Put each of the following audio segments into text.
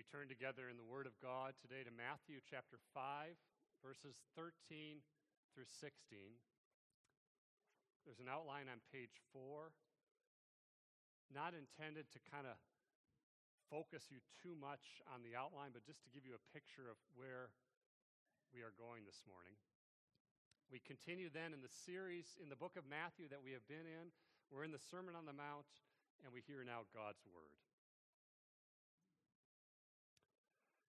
We turn together in the Word of God today to Matthew chapter 5, verses 13 through 16. There's an outline on page 4, not intended to kind of focus you too much on the outline, but just to give you a picture of where we are going this morning. We continue then in the series in the book of Matthew that we have been in. We're in the Sermon on the Mount, and we hear now God's Word.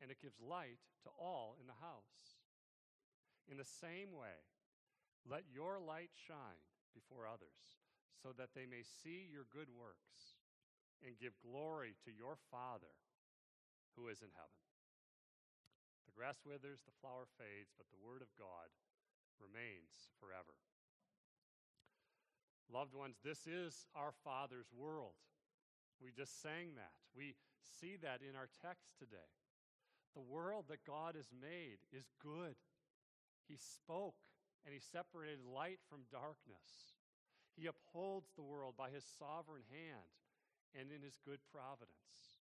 and it gives light to all in the house. In the same way, let your light shine before others, so that they may see your good works and give glory to your Father who is in heaven. The grass withers, the flower fades, but the word of God remains forever. Loved ones, this is our Father's world. We just sang that. We see that in our text today. The world that God has made is good. He spoke and He separated light from darkness. He upholds the world by His sovereign hand and in His good providence.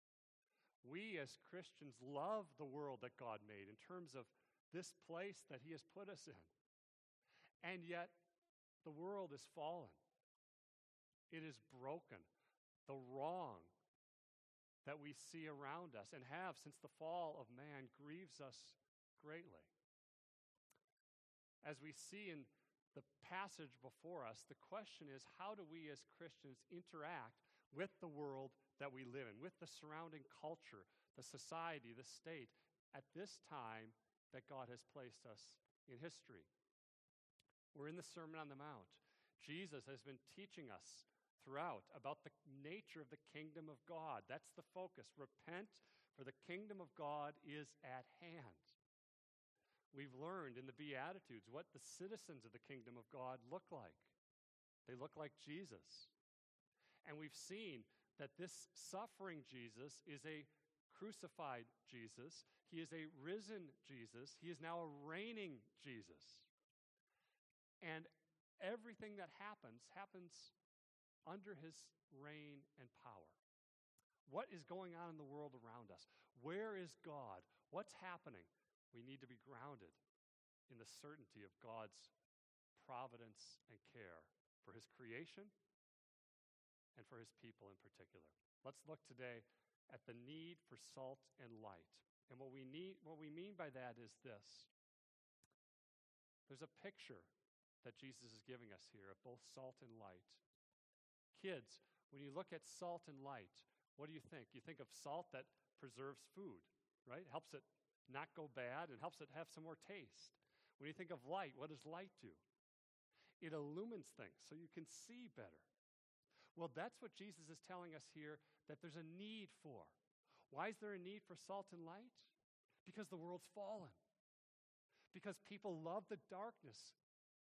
We as Christians love the world that God made in terms of this place that He has put us in. And yet, the world is fallen, it is broken. The wrong that we see around us and have since the fall of man grieves us greatly. As we see in the passage before us, the question is how do we as Christians interact with the world that we live in, with the surrounding culture, the society, the state, at this time that God has placed us in history? We're in the Sermon on the Mount. Jesus has been teaching us throughout about the nature of the kingdom of God. That's the focus. Repent, for the kingdom of God is at hand. We've learned in the Beatitudes what the citizens of the kingdom of God look like. They look like Jesus. And we've seen that this suffering Jesus is a crucified Jesus. He is a risen Jesus. He is now a reigning Jesus. And everything that happens happens under his reign and power. What is going on in the world around us? Where is God? What's happening? We need to be grounded in the certainty of God's providence and care for his creation and for his people in particular. Let's look today at the need for salt and light. And what we need what we mean by that is this. There's a picture that Jesus is giving us here of both salt and light kids, when you look at salt and light, what do you think? You think of salt that preserves food, right? Helps it not go bad and helps it have some more taste. When you think of light, what does light do? It illumines things so you can see better. Well, that's what Jesus is telling us here that there's a need for. Why is there a need for salt and light? Because the world's fallen. Because people love the darkness,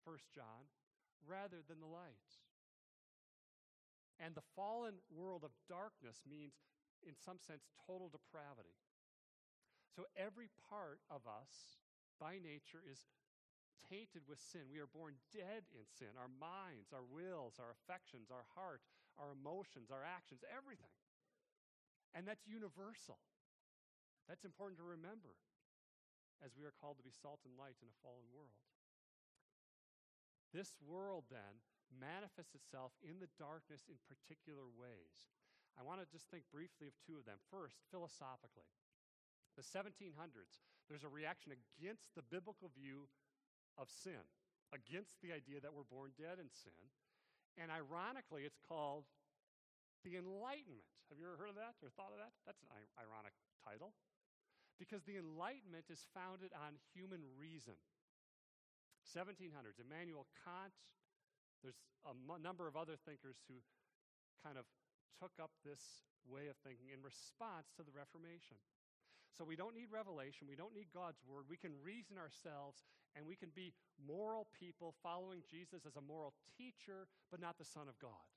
First John, rather than the light. And the fallen world of darkness means, in some sense, total depravity. So every part of us, by nature, is tainted with sin. We are born dead in sin. Our minds, our wills, our affections, our heart, our emotions, our actions, everything. And that's universal. That's important to remember as we are called to be salt and light in a fallen world. This world, then, manifests itself in the darkness in particular ways. I want to just think briefly of two of them. First, philosophically. The 1700s, there's a reaction against the biblical view of sin, against the idea that we're born dead in sin. And ironically, it's called the Enlightenment. Have you ever heard of that or thought of that? That's an ironic title. Because the Enlightenment is founded on human reason. 1700s, Immanuel Kant, there's a m- number of other thinkers who kind of took up this way of thinking in response to the Reformation. So we don't need revelation, we don't need God's word. We can reason ourselves and we can be moral people following Jesus as a moral teacher, but not the Son of God.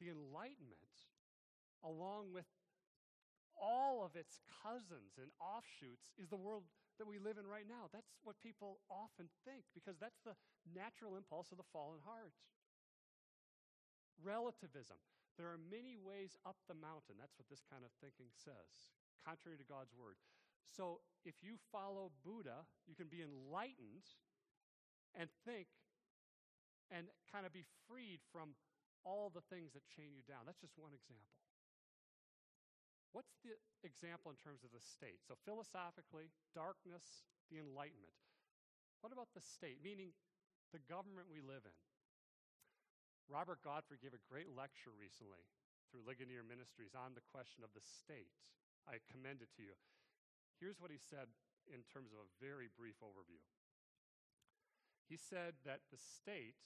The Enlightenment, along with all of its cousins and offshoots, is the world that we live in right now. That's what people often think because that's the natural impulse of the fallen heart. Relativism. There are many ways up the mountain. That's what this kind of thinking says, contrary to God's word. So if you follow Buddha, you can be enlightened and think and kind of be freed from all the things that chain you down. That's just one example. What's the example in terms of the state? So, philosophically, darkness, the Enlightenment. What about the state, meaning the government we live in? Robert Godfrey gave a great lecture recently through Ligonier Ministries on the question of the state. I commend it to you. Here's what he said in terms of a very brief overview. He said that the state,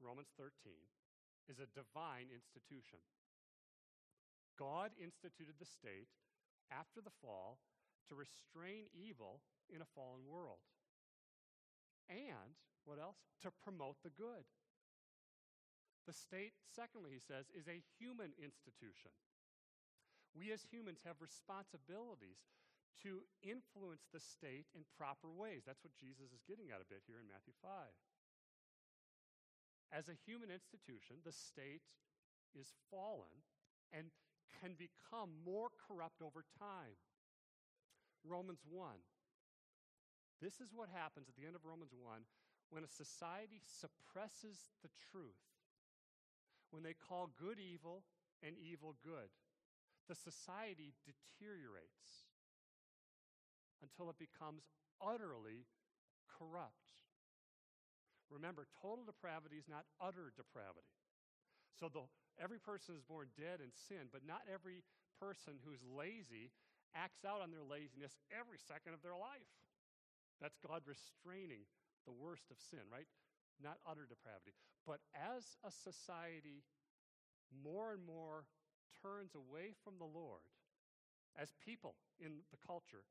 Romans 13, is a divine institution. God instituted the state after the fall to restrain evil in a fallen world. And, what else? To promote the good. The state, secondly, he says, is a human institution. We as humans have responsibilities to influence the state in proper ways. That's what Jesus is getting at a bit here in Matthew 5. As a human institution, the state is fallen and can become more corrupt over time. Romans 1. This is what happens at the end of Romans 1 when a society suppresses the truth when they call good evil and evil good. The society deteriorates until it becomes utterly corrupt. Remember, total depravity is not utter depravity. So the, every person is born dead in sin, but not every person who's lazy acts out on their laziness every second of their life. That's God restraining the worst of sin, right? not utter depravity. But as a society more and more turns away from the Lord, as people in the culture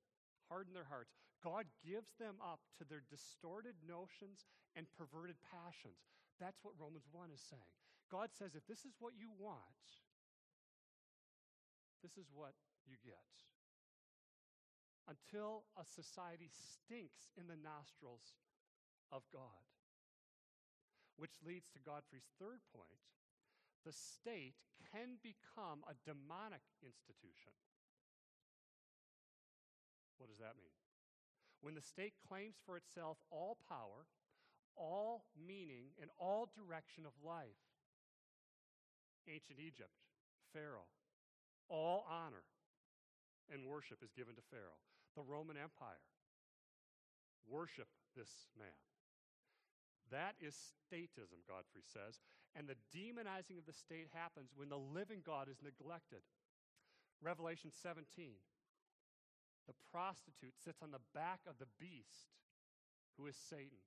harden their hearts, God gives them up to their distorted notions and perverted passions. That's what Romans 1 is saying. God says, if this is what you want, this is what you get. Until a society stinks in the nostrils of God. Which leads to Godfrey's third point the state can become a demonic institution. What does that mean? When the state claims for itself all power, all meaning, and all direction of life. Ancient Egypt, Pharaoh, all honor and worship is given to Pharaoh. The Roman Empire, worship this man. That is statism, Godfrey says. And the demonizing of the state happens when the living God is neglected. Revelation 17 the prostitute sits on the back of the beast, who is Satan.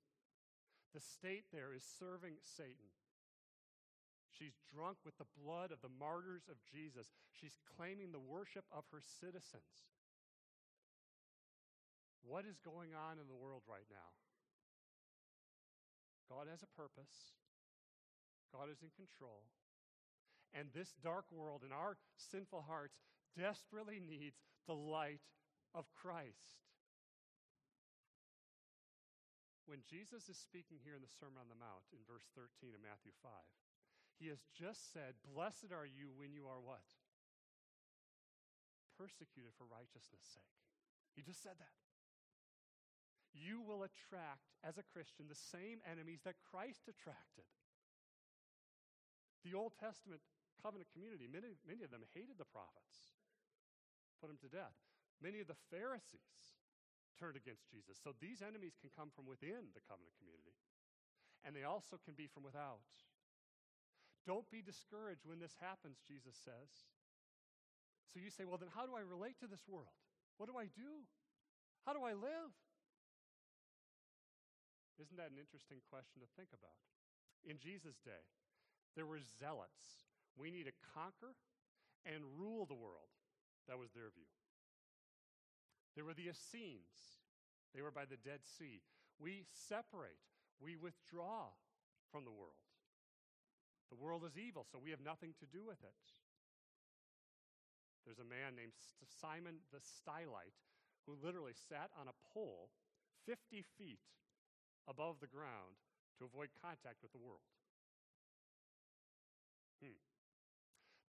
The state there is serving Satan. She's drunk with the blood of the martyrs of Jesus. She's claiming the worship of her citizens. What is going on in the world right now? God has a purpose, God is in control. And this dark world and our sinful hearts desperately needs the light of Christ. When Jesus is speaking here in the Sermon on the Mount in verse 13 of Matthew 5, he has just said, Blessed are you when you are what? Persecuted for righteousness' sake. He just said that you will attract, as a Christian, the same enemies that Christ attracted. The Old Testament covenant community, many, many of them hated the prophets, put them to death. Many of the Pharisees turned against Jesus. So these enemies can come from within the covenant community, and they also can be from without. Don't be discouraged when this happens, Jesus says. So you say, well, then how do I relate to this world? What do I do? How do I live? Isn't that an interesting question to think about? In Jesus' day, there were zealots. We need to conquer and rule the world. That was their view. There were the Essenes. They were by the Dead Sea. We separate, we withdraw from the world. The world is evil, so we have nothing to do with it. There's a man named Simon the Stylite who literally sat on a pole 50 feet above the ground to avoid contact with the world. Hmm.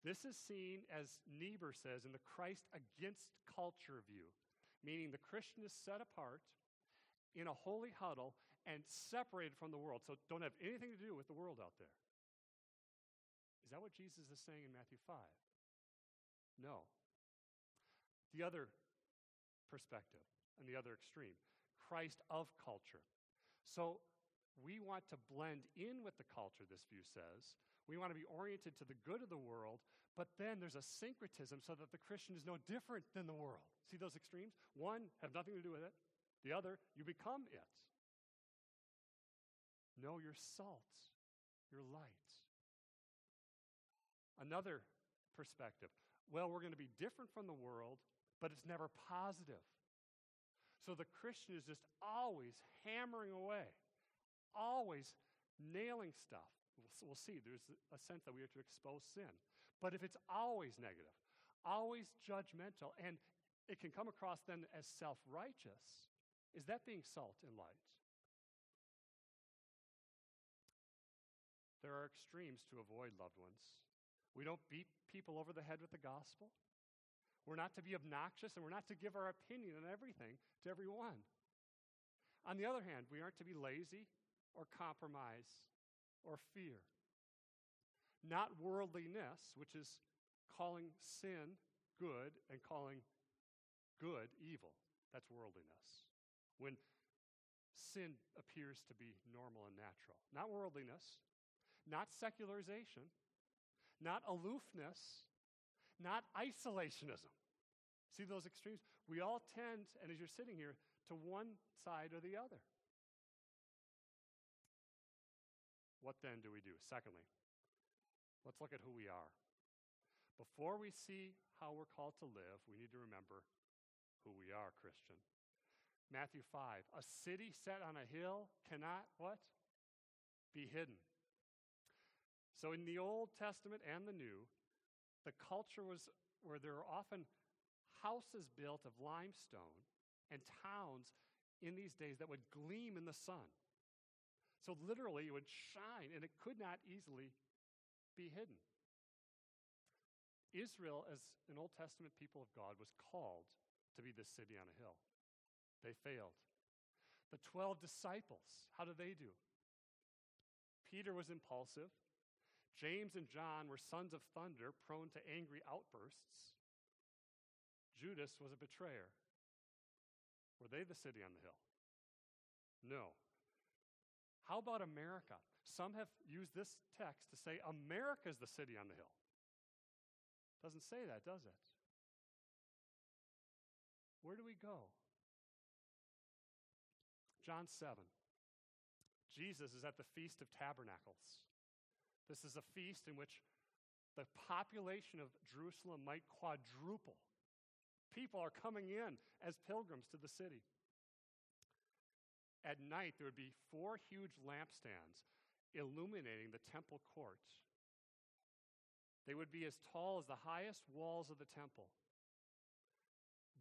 This is seen, as Niebuhr says, in the Christ against culture view, meaning the Christian is set apart in a holy huddle and separated from the world, so don't have anything to do with the world out there. Is that what Jesus is saying in Matthew 5? No. The other perspective and the other extreme Christ of culture. So we want to blend in with the culture, this view says. We want to be oriented to the good of the world, but then there's a syncretism so that the Christian is no different than the world. See those extremes? One, have nothing to do with it. The other, you become it. Know your salt, your light. Another perspective. Well, we're going to be different from the world, but it's never positive. So the Christian is just always hammering away, always nailing stuff. We'll, see, there's a sense that we have to expose sin. But if it's always negative, always judgmental, and it can come across then as self righteous, is that being salt and light? There are extremes to avoid, loved ones. We don't beat people over the head with the gospel. We're not to be obnoxious and we're not to give our opinion on everything to everyone. On the other hand, we aren't to be lazy or compromise or fear. Not worldliness, which is calling sin good and calling good evil. That's worldliness. When sin appears to be normal and natural. Not worldliness, not secularization, not aloofness, not isolationism. See those extremes? We all tend, and as you're sitting here, to one side or the other. What then do we do? Secondly, let's look at who we are. Before we see how we're called to live, we need to remember who we are, Christian. Matthew 5, a city set on a hill cannot what? Be hidden. So in the Old Testament and the New, the culture was where there were often houses built of limestone and towns in these days that would gleam in the sun. So literally, it would shine and it could not easily be hidden. Israel, as an Old Testament people of God, was called to be this city on a hill. They failed. The 12 disciples, how did they do? Peter was impulsive. James and John were sons of thunder, prone to angry outbursts. Judas was a betrayer. Were they the city on the hill? No. How about America? Some have used this text to say America is the city on the hill. Doesn't say that, does it? Where do we go? John 7. Jesus is at the Feast of Tabernacles. This is a feast in which the population of Jerusalem might quadruple people are coming in as pilgrims to the city. At night, there would be four huge lampstands illuminating the temple courts. They would be as tall as the highest walls of the temple.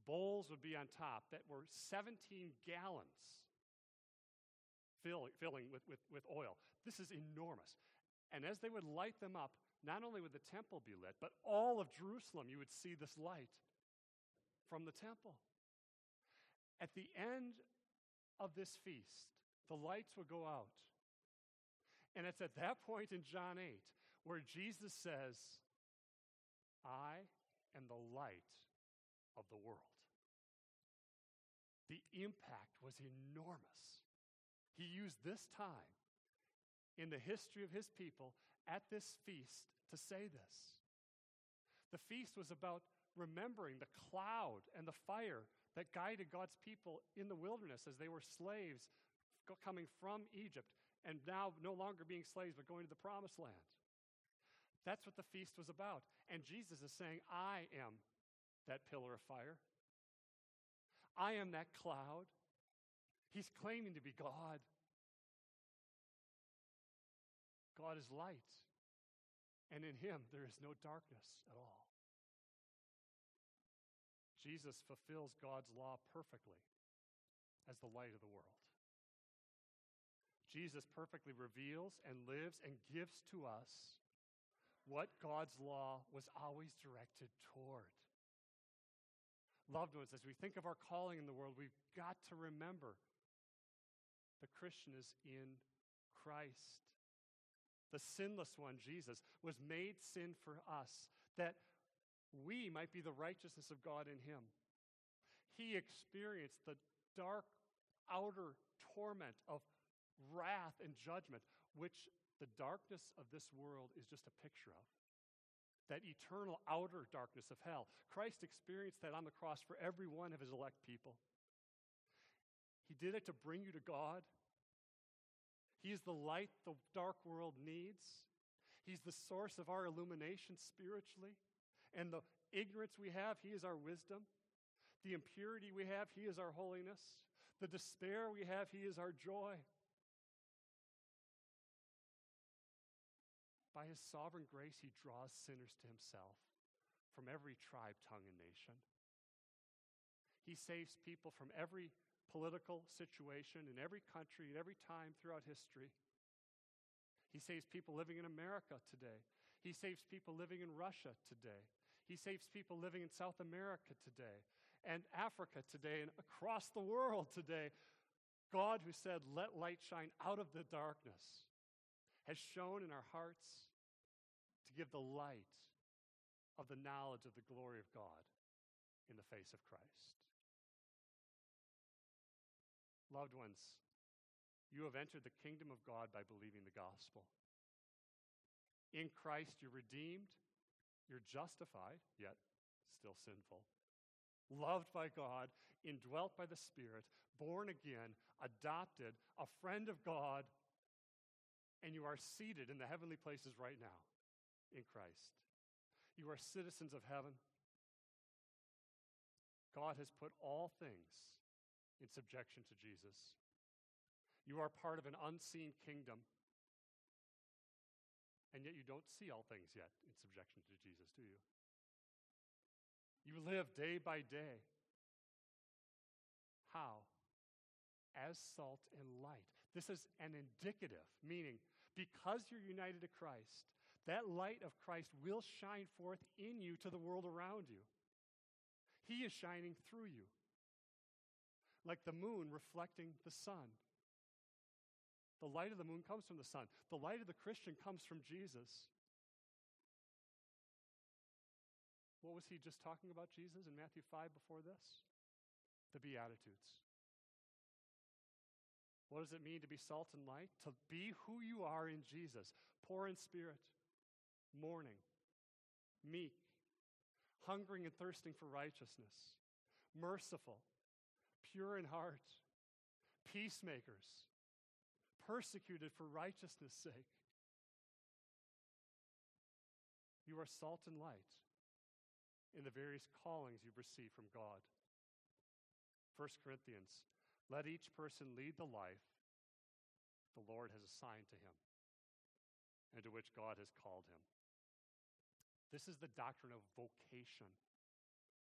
Bowls would be on top that were 17 gallons fill, filling with, with, with oil. This is enormous. And as they would light them up, not only would the temple be lit, but all of Jerusalem, you would see this light from the temple. At the end of this feast, the lights will go out. And it's at that point in John 8 where Jesus says, I am the light of the world. The impact was enormous. He used this time in the history of his people at this feast to say this. The feast was about remembering the cloud and the fire that guided God's people in the wilderness as they were slaves coming from Egypt and now no longer being slaves but going to the promised land. That's what the feast was about. And Jesus is saying, I am that pillar of fire. I am that cloud. He's claiming to be God. God is light, and in him there is no darkness at all. Jesus fulfills God's law perfectly as the light of the world. Jesus perfectly reveals and lives and gives to us what God's law was always directed toward. Loved ones, as we think of our calling in the world, we've got to remember the Christian is in Christ. The sinless one, Jesus, was made sin for us that we might be the righteousness of God in him. He experienced the dark outer torment of wrath and judgment, which the darkness of this world is just a picture of. That eternal outer darkness of hell. Christ experienced that on the cross for every one of his elect people. He did it to bring you to God. He is the light the dark world needs. He's the source of our illumination spiritually. And the ignorance we have, He is our wisdom. The impurity we have, He is our holiness. The despair we have, He is our joy. By his sovereign grace, he draws sinners to himself from every tribe, tongue, and nation. He saves people from every political situation in every country, at every time throughout history. He saves people living in America today. He saves people living in Russia today. He saves people living in South America today and Africa today and across the world today. God, who said, Let light shine out of the darkness, has shone in our hearts to give the light of the knowledge of the glory of God in the face of Christ. Loved ones, you have entered the kingdom of God by believing the gospel. In Christ, you're redeemed, you're justified, yet still sinful, loved by God, indwelt by the Spirit, born again, adopted, a friend of God, and you are seated in the heavenly places right now in Christ. You are citizens of heaven. God has put all things in subjection to Jesus. You are part of an unseen kingdom, and yet you don't see all things yet in subjection to Jesus, do you? You live day by day. How? As salt and light. This is an indicative, meaning because you're united to Christ, that light of Christ will shine forth in you to the world around you. He is shining through you, like the moon reflecting the sun. The light of the moon comes from the sun, the light of the Christian comes from Jesus. What was he just talking about, Jesus, in Matthew 5 before this? The Beatitudes. What does it mean to be salt and light? To be who you are in Jesus, poor in spirit, mourning, meek, hungering and thirsting for righteousness, merciful, pure in heart, peacemakers, persecuted for righteousness' sake. You are salt and light in the various callings you've received from God. 1 Corinthians, let each person lead the life the Lord has assigned to him and to which God has called him. This is the doctrine of vocation,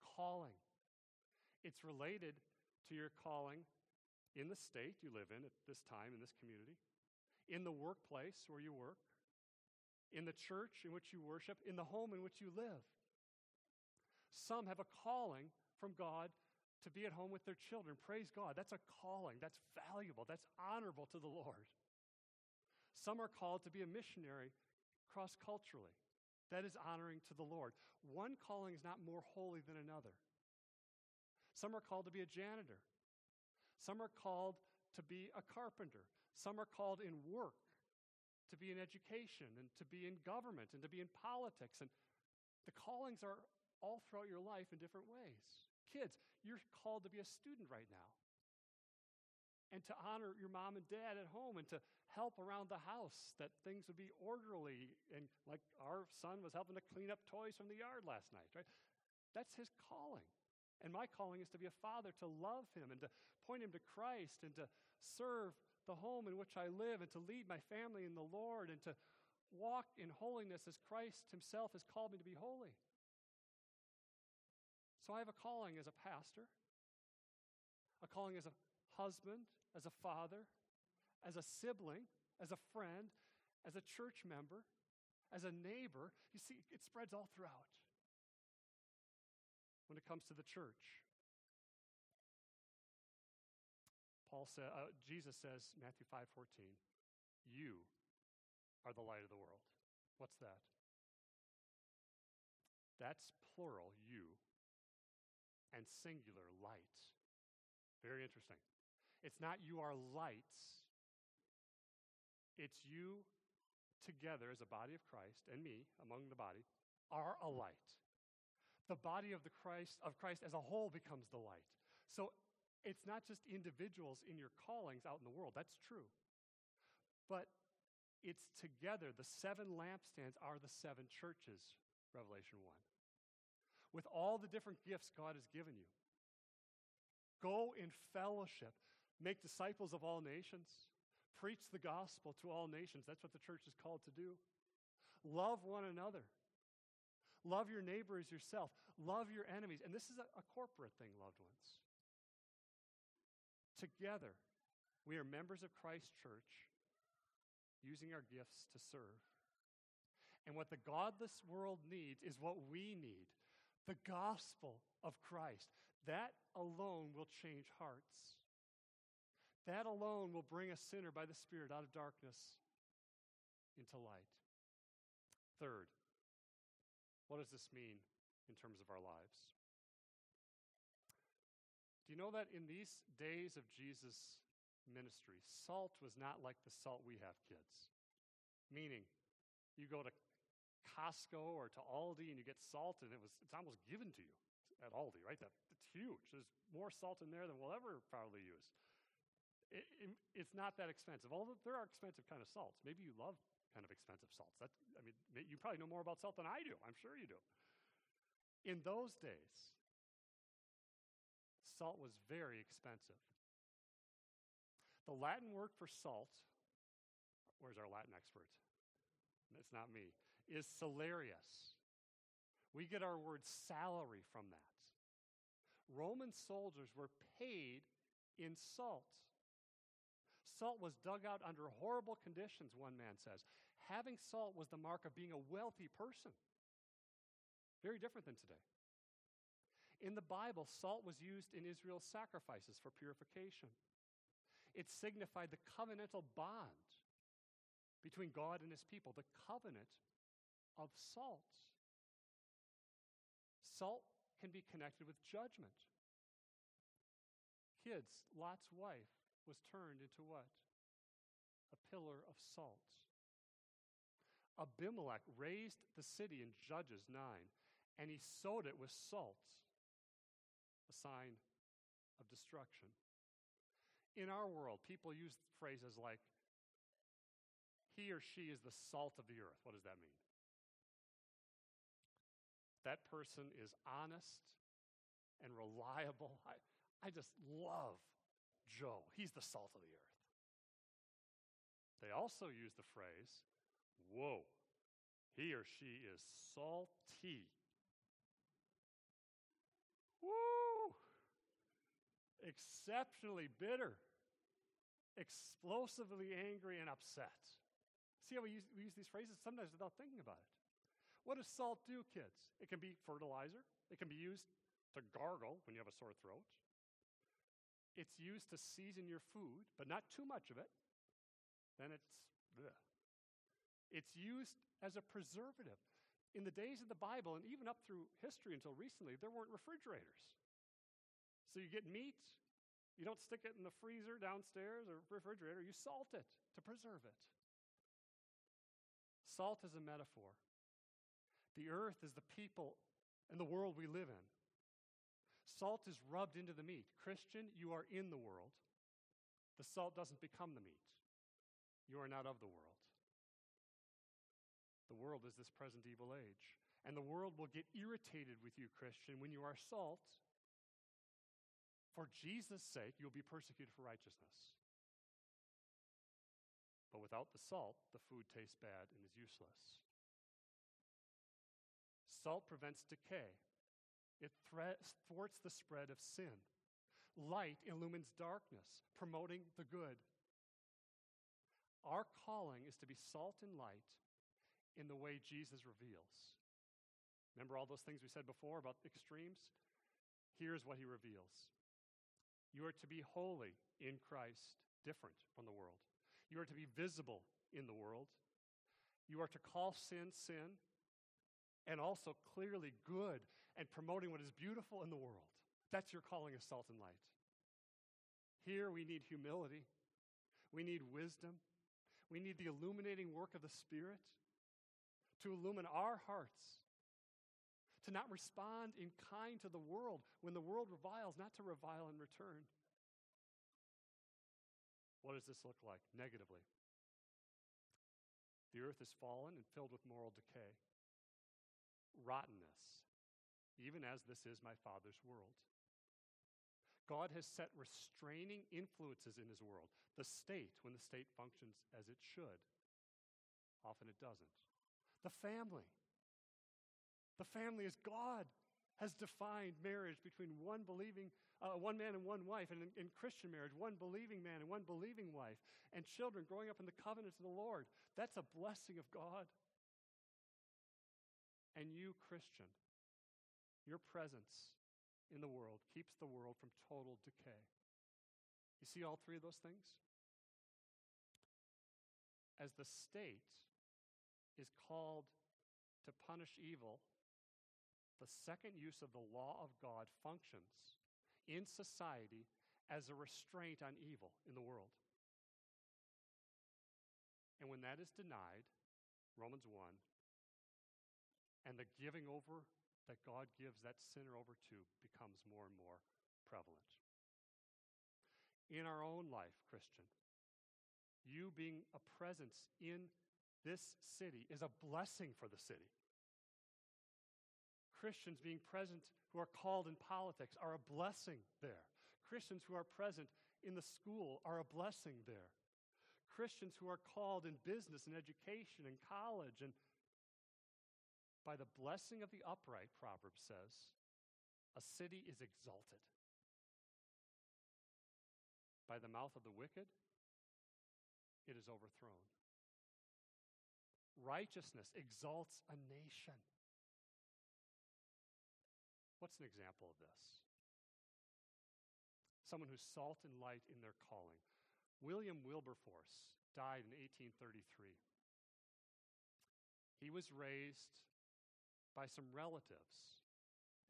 calling. It's related to your calling in the state you live in at this time, in this community, in the workplace where you work, in the church in which you worship, in the home in which you live. Some have a calling from God to be at home with their children. Praise God. That's a calling. That's valuable. That's honorable to the Lord. Some are called to be a missionary cross culturally. That is honoring to the Lord. One calling is not more holy than another. Some are called to be a janitor. Some are called to be a carpenter. Some are called in work to be in education and to be in government and to be in politics. And the callings are all throughout your life in different ways. Kids, you're called to be a student right now and to honor your mom and dad at home and to help around the house that things would be orderly and like our son was helping to clean up toys from the yard last night right That's his calling. And my calling is to be a father, to love him and to point him to Christ and to serve the home in which I live and to lead my family in the Lord and to walk in holiness as Christ himself has called me to be holy. So I have a calling as a pastor, a calling as a husband, as a father, as a sibling, as a friend, as a church member, as a neighbor. You see, it spreads all throughout when it comes to the church. Paul said, uh, Jesus says, Matthew 5:14, "You are the light of the world." What's that? That's plural, you, and singular, light. Very interesting. It's not you are lights. It's you together as a body of Christ and me among the body are a light the body of the Christ of Christ as a whole becomes the light. So it's not just individuals in your callings out in the world. That's true. But it's together. The seven lampstands are the seven churches, Revelation 1. With all the different gifts God has given you. Go in fellowship, make disciples of all nations, preach the gospel to all nations. That's what the church is called to do. Love one another. Love your neighbor as yourself. Love your enemies. And this is a, a corporate thing, loved ones. Together, we are members of Christ Church using our gifts to serve. And what the godless world needs is what we need the gospel of Christ. That alone will change hearts. That alone will bring a sinner by the Spirit out of darkness into light. Third, what does this mean in terms of our lives? Do you know that in these days of Jesus' ministry, salt was not like the salt we have, kids? Meaning, you go to Costco or to Aldi and you get salt, and it was, it's almost given to you at Aldi, right? That, it's huge. There's more salt in there than we'll ever probably use. It, it, it's not that expensive, although there are expensive kind of salts. Maybe you love kind of expensive salts. That, I mean, you probably know more about salt than I do. I'm sure you do. In those days, salt was very expensive. The Latin word for salt, where's our Latin expert? It's not me, is salarius. We get our word salary from that. Roman soldiers were paid in salt. Salt was dug out under horrible conditions, one man says. Having salt was the mark of being a wealthy person. Very different than today. In the Bible, salt was used in Israel's sacrifices for purification. It signified the covenantal bond between God and his people, the covenant of salt. Salt can be connected with judgment. Kids, Lot's wife was turned into what? A pillar of salt. Abimelech razed the city in Judges 9, and he sowed it with salt, a sign of destruction. In our world, people use phrases like, he or she is the salt of the earth. What does that mean? That person is honest and reliable. I, I just love Joe. He's the salt of the earth. They also use the phrase, whoa, he or she is salty. Woo! Exceptionally bitter, explosively angry and upset. See how we use, we use these phrases sometimes without thinking about it. What does salt do, kids? It can be fertilizer, it can be used to gargle when you have a sore throat. It's used to season your food, but not too much of it. Then it's bleh. It's used as a preservative. In the days of the Bible, and even up through history until recently, there weren't refrigerators. So you get meat, you don't stick it in the freezer downstairs or refrigerator, you salt it to preserve it. Salt is a metaphor. The earth is the people and the world we live in. Salt is rubbed into the meat. Christian, you are in the world. The salt doesn't become the meat. You are not of the world. The world is this present evil age. And the world will get irritated with you, Christian, when you are salt. For Jesus' sake, you'll be persecuted for righteousness. But without the salt, the food tastes bad and is useless. Salt prevents decay, it thwarts the spread of sin. Light illumines darkness, promoting the good. Our calling is to be salt and light in the way Jesus reveals. Remember all those things we said before about extremes? Here's what he reveals You are to be holy in Christ, different from the world. You are to be visible in the world. You are to call sin, sin, and also clearly good and promoting what is beautiful in the world. That's your calling as salt and light. Here we need humility, we need wisdom, we need the illuminating work of the Spirit to illumine our hearts, to not respond in kind to the world when the world reviles, not to revile in return. What does this look like negatively? The earth is fallen and filled with moral decay, rottenness, even as this is my Father's world. God has set restraining influences in his world. The state, when the state functions as it should, often it doesn't. The family. The family is God has defined marriage between one believing, uh, one man and one wife, and in, in Christian marriage, one believing man and one believing wife, and children growing up in the covenants of the Lord. That's a blessing of God. And you, Christian, your presence in the world keeps the world from total decay. You see all three of those things? As the state is called to punish evil, the second use of the law of God functions in society as a restraint on evil in the world. And when that is denied, Romans 1, and the giving over that God gives that sinner over to becomes more and more prevalent. In our own life, Christian, you being a presence in this city is a blessing for the city. Christians being present who are called in politics are a blessing there. Christians who are present in the school are a blessing there. Christians who are called in business and education and college and by the blessing of the upright, Proverbs says, a city is exalted. By the mouth of the wicked, it is overthrown. Righteousness exalts a nation. What's an example of this? Someone who's salt and light in their calling. William Wilberforce died in 1833. He was raised by some relatives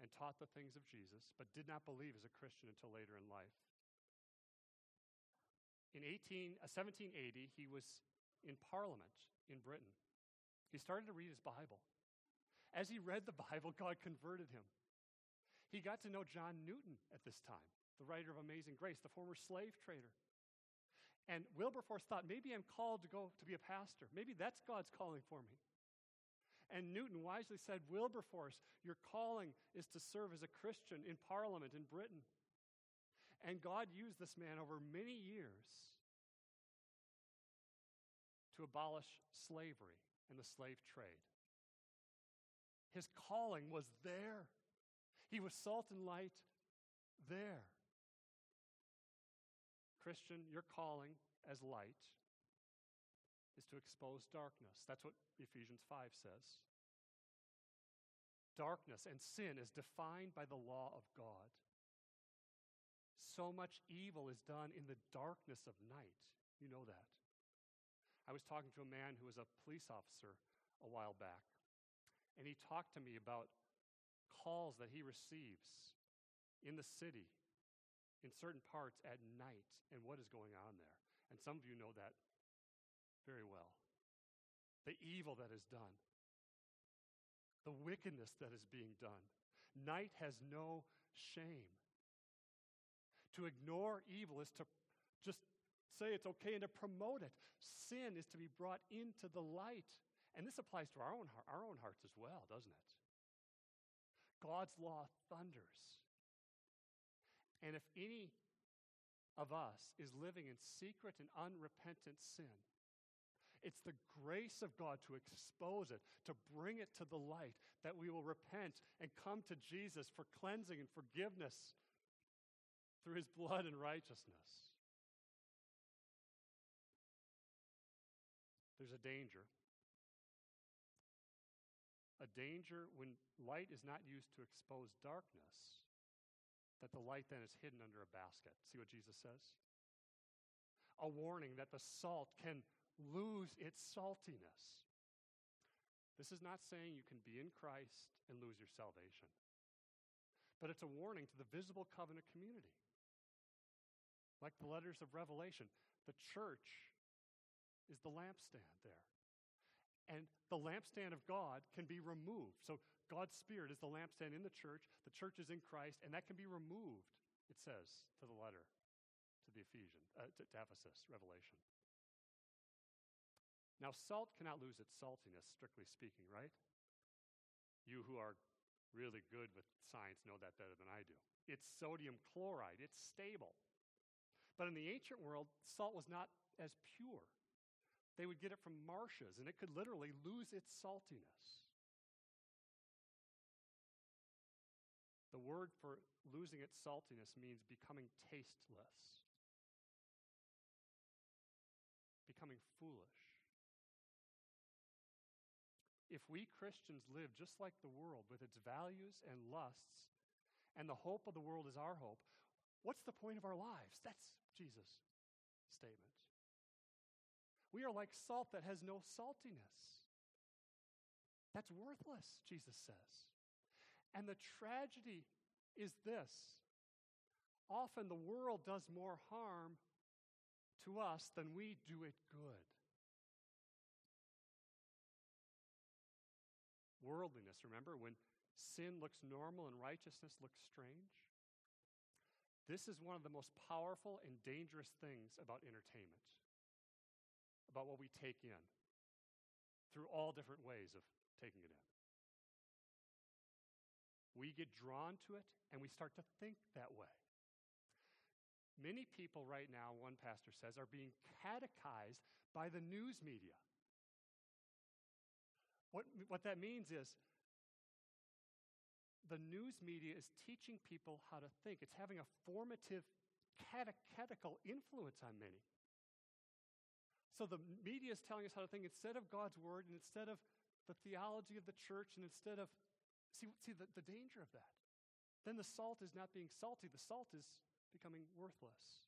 and taught the things of Jesus, but did not believe as a Christian until later in life. In 18, uh, 1780, he was in Parliament in Britain. He started to read his Bible. As he read the Bible, God converted him. He got to know John Newton at this time, the writer of Amazing Grace, the former slave trader. And Wilberforce thought, maybe I'm called to go to be a pastor. Maybe that's God's calling for me. And Newton wisely said, Wilberforce, your calling is to serve as a Christian in Parliament in Britain. And God used this man over many years to abolish slavery the slave trade. His calling was there. He was salt and light there. Christian, your calling as light is to expose darkness. That's what Ephesians 5 says. Darkness and sin is defined by the law of God. So much evil is done in the darkness of night. You know that. I was talking to a man who was a police officer a while back, and he talked to me about calls that he receives in the city in certain parts at night and what is going on there. And some of you know that very well. The evil that is done, the wickedness that is being done. Night has no shame. To ignore evil is to just say it's okay and to promote it. Sin is to be brought into the light. And this applies to our own, our own hearts as well, doesn't it? God's law thunders. And if any of us is living in secret and unrepentant sin, it's the grace of God to expose it, to bring it to the light, that we will repent and come to Jesus for cleansing and forgiveness through his blood and righteousness. There's a danger. A danger when light is not used to expose darkness, that the light then is hidden under a basket. See what Jesus says? A warning that the salt can lose its saltiness. This is not saying you can be in Christ and lose your salvation, but it's a warning to the visible covenant community. Like the letters of Revelation, the church is the lampstand there. And the lampstand of God can be removed. So God's Spirit is the lampstand in the church, the church is in Christ, and that can be removed, it says to the letter to the Ephesians, uh, to, to Ephesus, Revelation. Now, salt cannot lose its saltiness, strictly speaking, right? You who are really good with science know that better than I do. It's sodium chloride, it's stable. But in the ancient world, salt was not as pure. They would get it from marshes, and it could literally lose its saltiness. The word for losing its saltiness means becoming tasteless, becoming foolish if we Christians live just like the world with its values and lusts, and the hope of the world is our hope, what's the point of our lives? That's Jesus' statement. We are like salt that has no saltiness. That's worthless, Jesus says. And the tragedy is this often the world does more harm to us than we do it good. worldliness. Remember when sin looks normal and righteousness looks strange? This is one of the most powerful and dangerous things about entertainment, about what we take in through all different ways of taking it in. We get drawn to it and we start to think that way. Many people right now, one pastor says, are being catechized by the news media. What, what that means is the news media is teaching people how to think. It's having a formative, catechetical influence on many. So the media is telling us how to think instead of God's word and instead of the theology of the church and instead of, see, see the, the danger of that. Then the salt is not being salty, the salt is becoming worthless.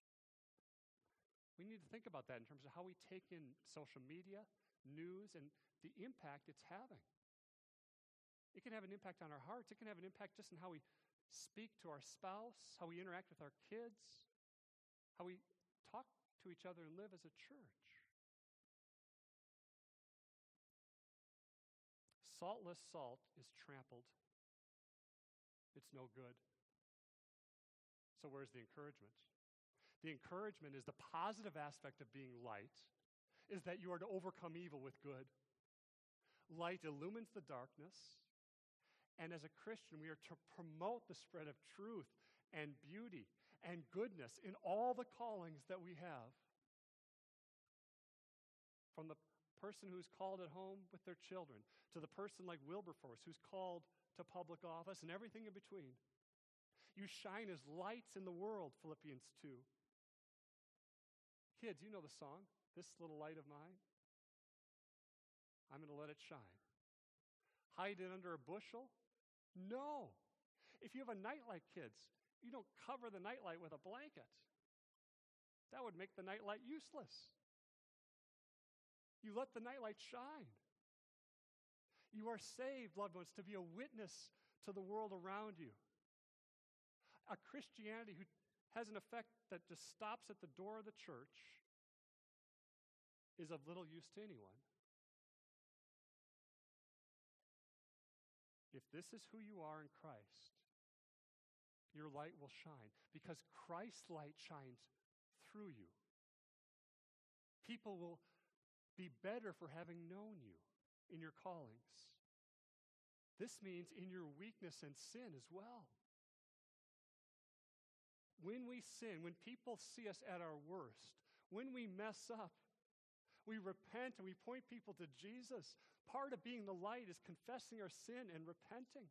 We need to think about that in terms of how we take in social media, news, and the impact it's having. It can have an impact on our hearts. It can have an impact just in how we speak to our spouse, how we interact with our kids, how we talk to each other and live as a church. Saltless salt is trampled, it's no good. So, where's the encouragement? The encouragement is the positive aspect of being light, is that you are to overcome evil with good. Light illumines the darkness. And as a Christian, we are to promote the spread of truth and beauty and goodness in all the callings that we have. From the person who's called at home with their children to the person like Wilberforce who's called to public office and everything in between. You shine as lights in the world, Philippians 2. Kids, you know the song, This Little Light of Mine. I'm going to let it shine. Hide it under a bushel? No. If you have a nightlight, kids, you don't cover the nightlight with a blanket. That would make the nightlight useless. You let the nightlight shine. You are saved, loved ones, to be a witness to the world around you. A Christianity who has an effect that just stops at the door of the church is of little use to anyone. If this is who you are in Christ, your light will shine because Christ's light shines through you. People will be better for having known you in your callings. This means in your weakness and sin as well. When we sin, when people see us at our worst, when we mess up, we repent and we point people to Jesus. Part of being the light is confessing our sin and repenting.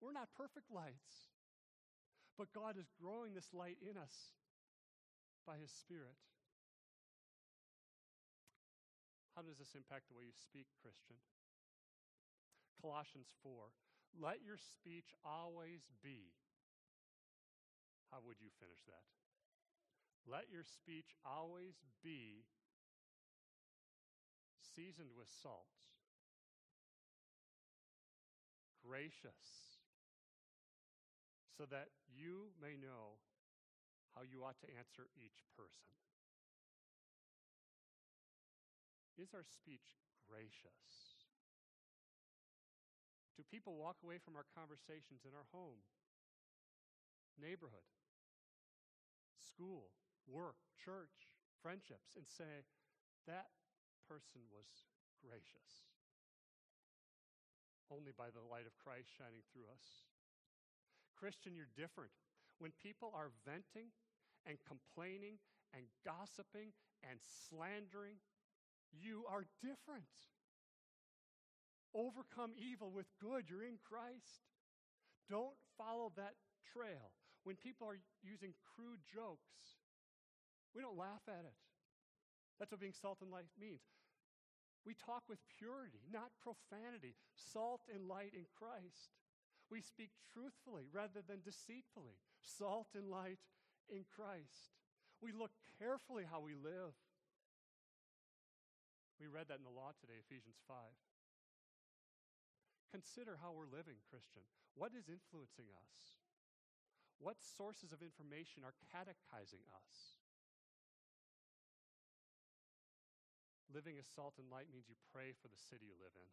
We're not perfect lights, but God is growing this light in us by His Spirit. How does this impact the way you speak, Christian? Colossians 4 Let your speech always be. How would you finish that? Let your speech always be seasoned with salt, gracious, so that you may know how you ought to answer each person. Is our speech gracious? Do people walk away from our conversations in our home, neighborhood, school, work, church, friendships, and say, that person was gracious? Only by the light of Christ shining through us. Christian, you're different. When people are venting and complaining and gossiping and slandering you are different. Overcome evil with good. You're in Christ. Don't follow that trail. When people are using crude jokes, we don't laugh at it. That's what being salt and light means. We talk with purity, not profanity. Salt and light in Christ. We speak truthfully rather than deceitfully. Salt and light in Christ. We look carefully how we live. We read that in the law today, Ephesians 5. Consider how we're living, Christian. What is influencing us? What sources of information are catechizing us? Living as salt and light means you pray for the city you live in.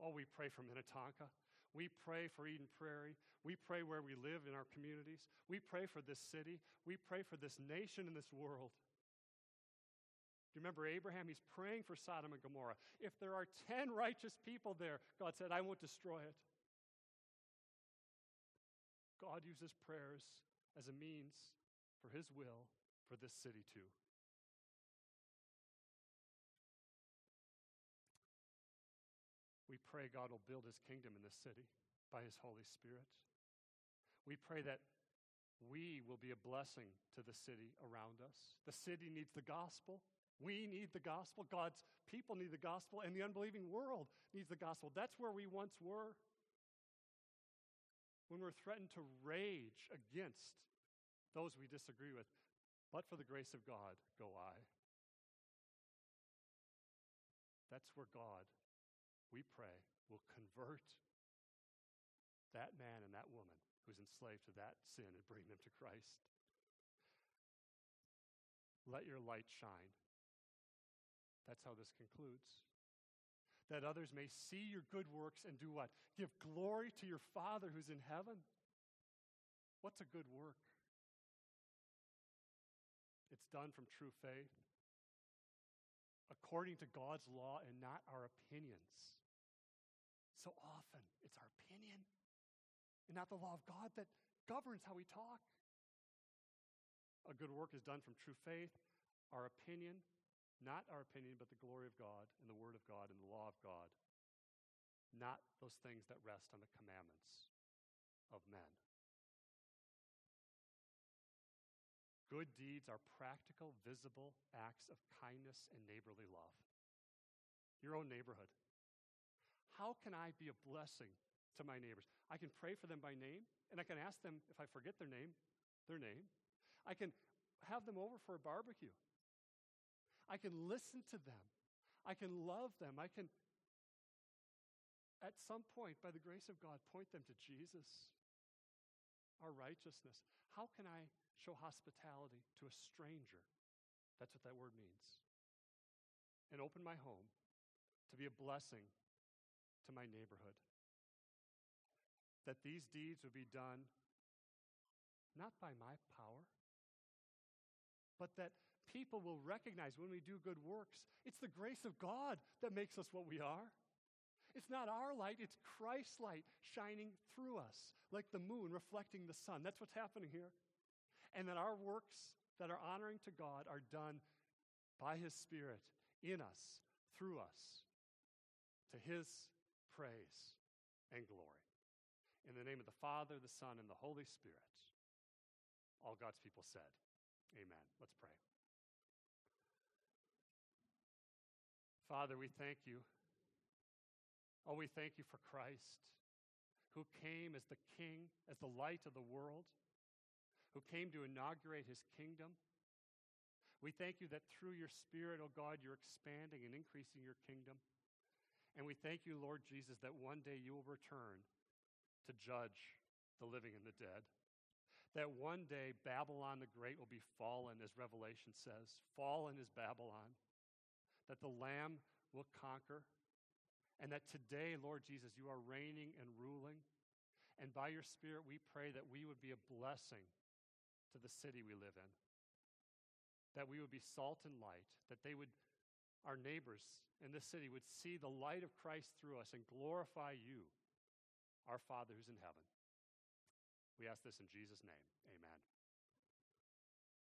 Oh, we pray for Minnetonka. We pray for Eden Prairie. We pray where we live in our communities. We pray for this city. We pray for this nation and this world. You remember Abraham? He's praying for Sodom and Gomorrah. If there are 10 righteous people there, God said, I won't destroy it. God uses prayers as a means for his will for this city too. We pray God will build his kingdom in this city by his Holy Spirit. We pray that we will be a blessing to the city around us. The city needs the gospel. We need the gospel. God's people need the gospel, and the unbelieving world needs the gospel. That's where we once were. When we're threatened to rage against those we disagree with, but for the grace of God, go I. That's where God, we pray, will convert that man and that woman who's enslaved to that sin and bring them to Christ. Let your light shine that's how this concludes. That others may see your good works and do what? Give glory to your Father who's in heaven. What's a good work? It's done from true faith, according to God's law and not our opinions. So often, it's our opinion and not the law of God that governs how we talk. A good work is done from true faith. Our opinion not our opinion, but the glory of God and the Word of God and the law of God. Not those things that rest on the commandments of men. Good deeds are practical, visible acts of kindness and neighborly love. Your own neighborhood. How can I be a blessing to my neighbors? I can pray for them by name, and I can ask them if I forget their name, their name. I can have them over for a barbecue. I can listen to them. I can love them. I can, at some point, by the grace of God, point them to Jesus, our righteousness. How can I show hospitality to a stranger? That's what that word means. And open my home to be a blessing to my neighborhood. That these deeds would be done not by my power, but that people will recognize when we do good works, it's the grace of God that makes us what we are. It's not our light, it's Christ's light shining through us, like the moon reflecting the sun. That's what's happening here. And that our works that are honoring to God are done by His Spirit in us, through us, to His praise and glory. In the name of the Father, the Son, and the Holy Spirit. All God's people said, Amen. Let's pray. Father, we thank you Oh, we thank you for Christ, who came as the King, as the light of the world, who came to inaugurate his kingdom. We thank you that through your Spirit, oh God, you're expanding and increasing your kingdom. And we thank you, Lord Jesus, that one day you will return to judge the living and the dead. That one day Babylon the Great will be fallen, as Revelation says. Fallen is Babylon. That the Lamb will conquer and that today, Lord Jesus, you are reigning and ruling. And by your Spirit, we pray that we would be a blessing to the city we live in. That we would be salt and light, that they would, our neighbors in this city would see the light of Christ through us and glorify you, our Father who's in heaven. We ask this in Jesus' name. Amen.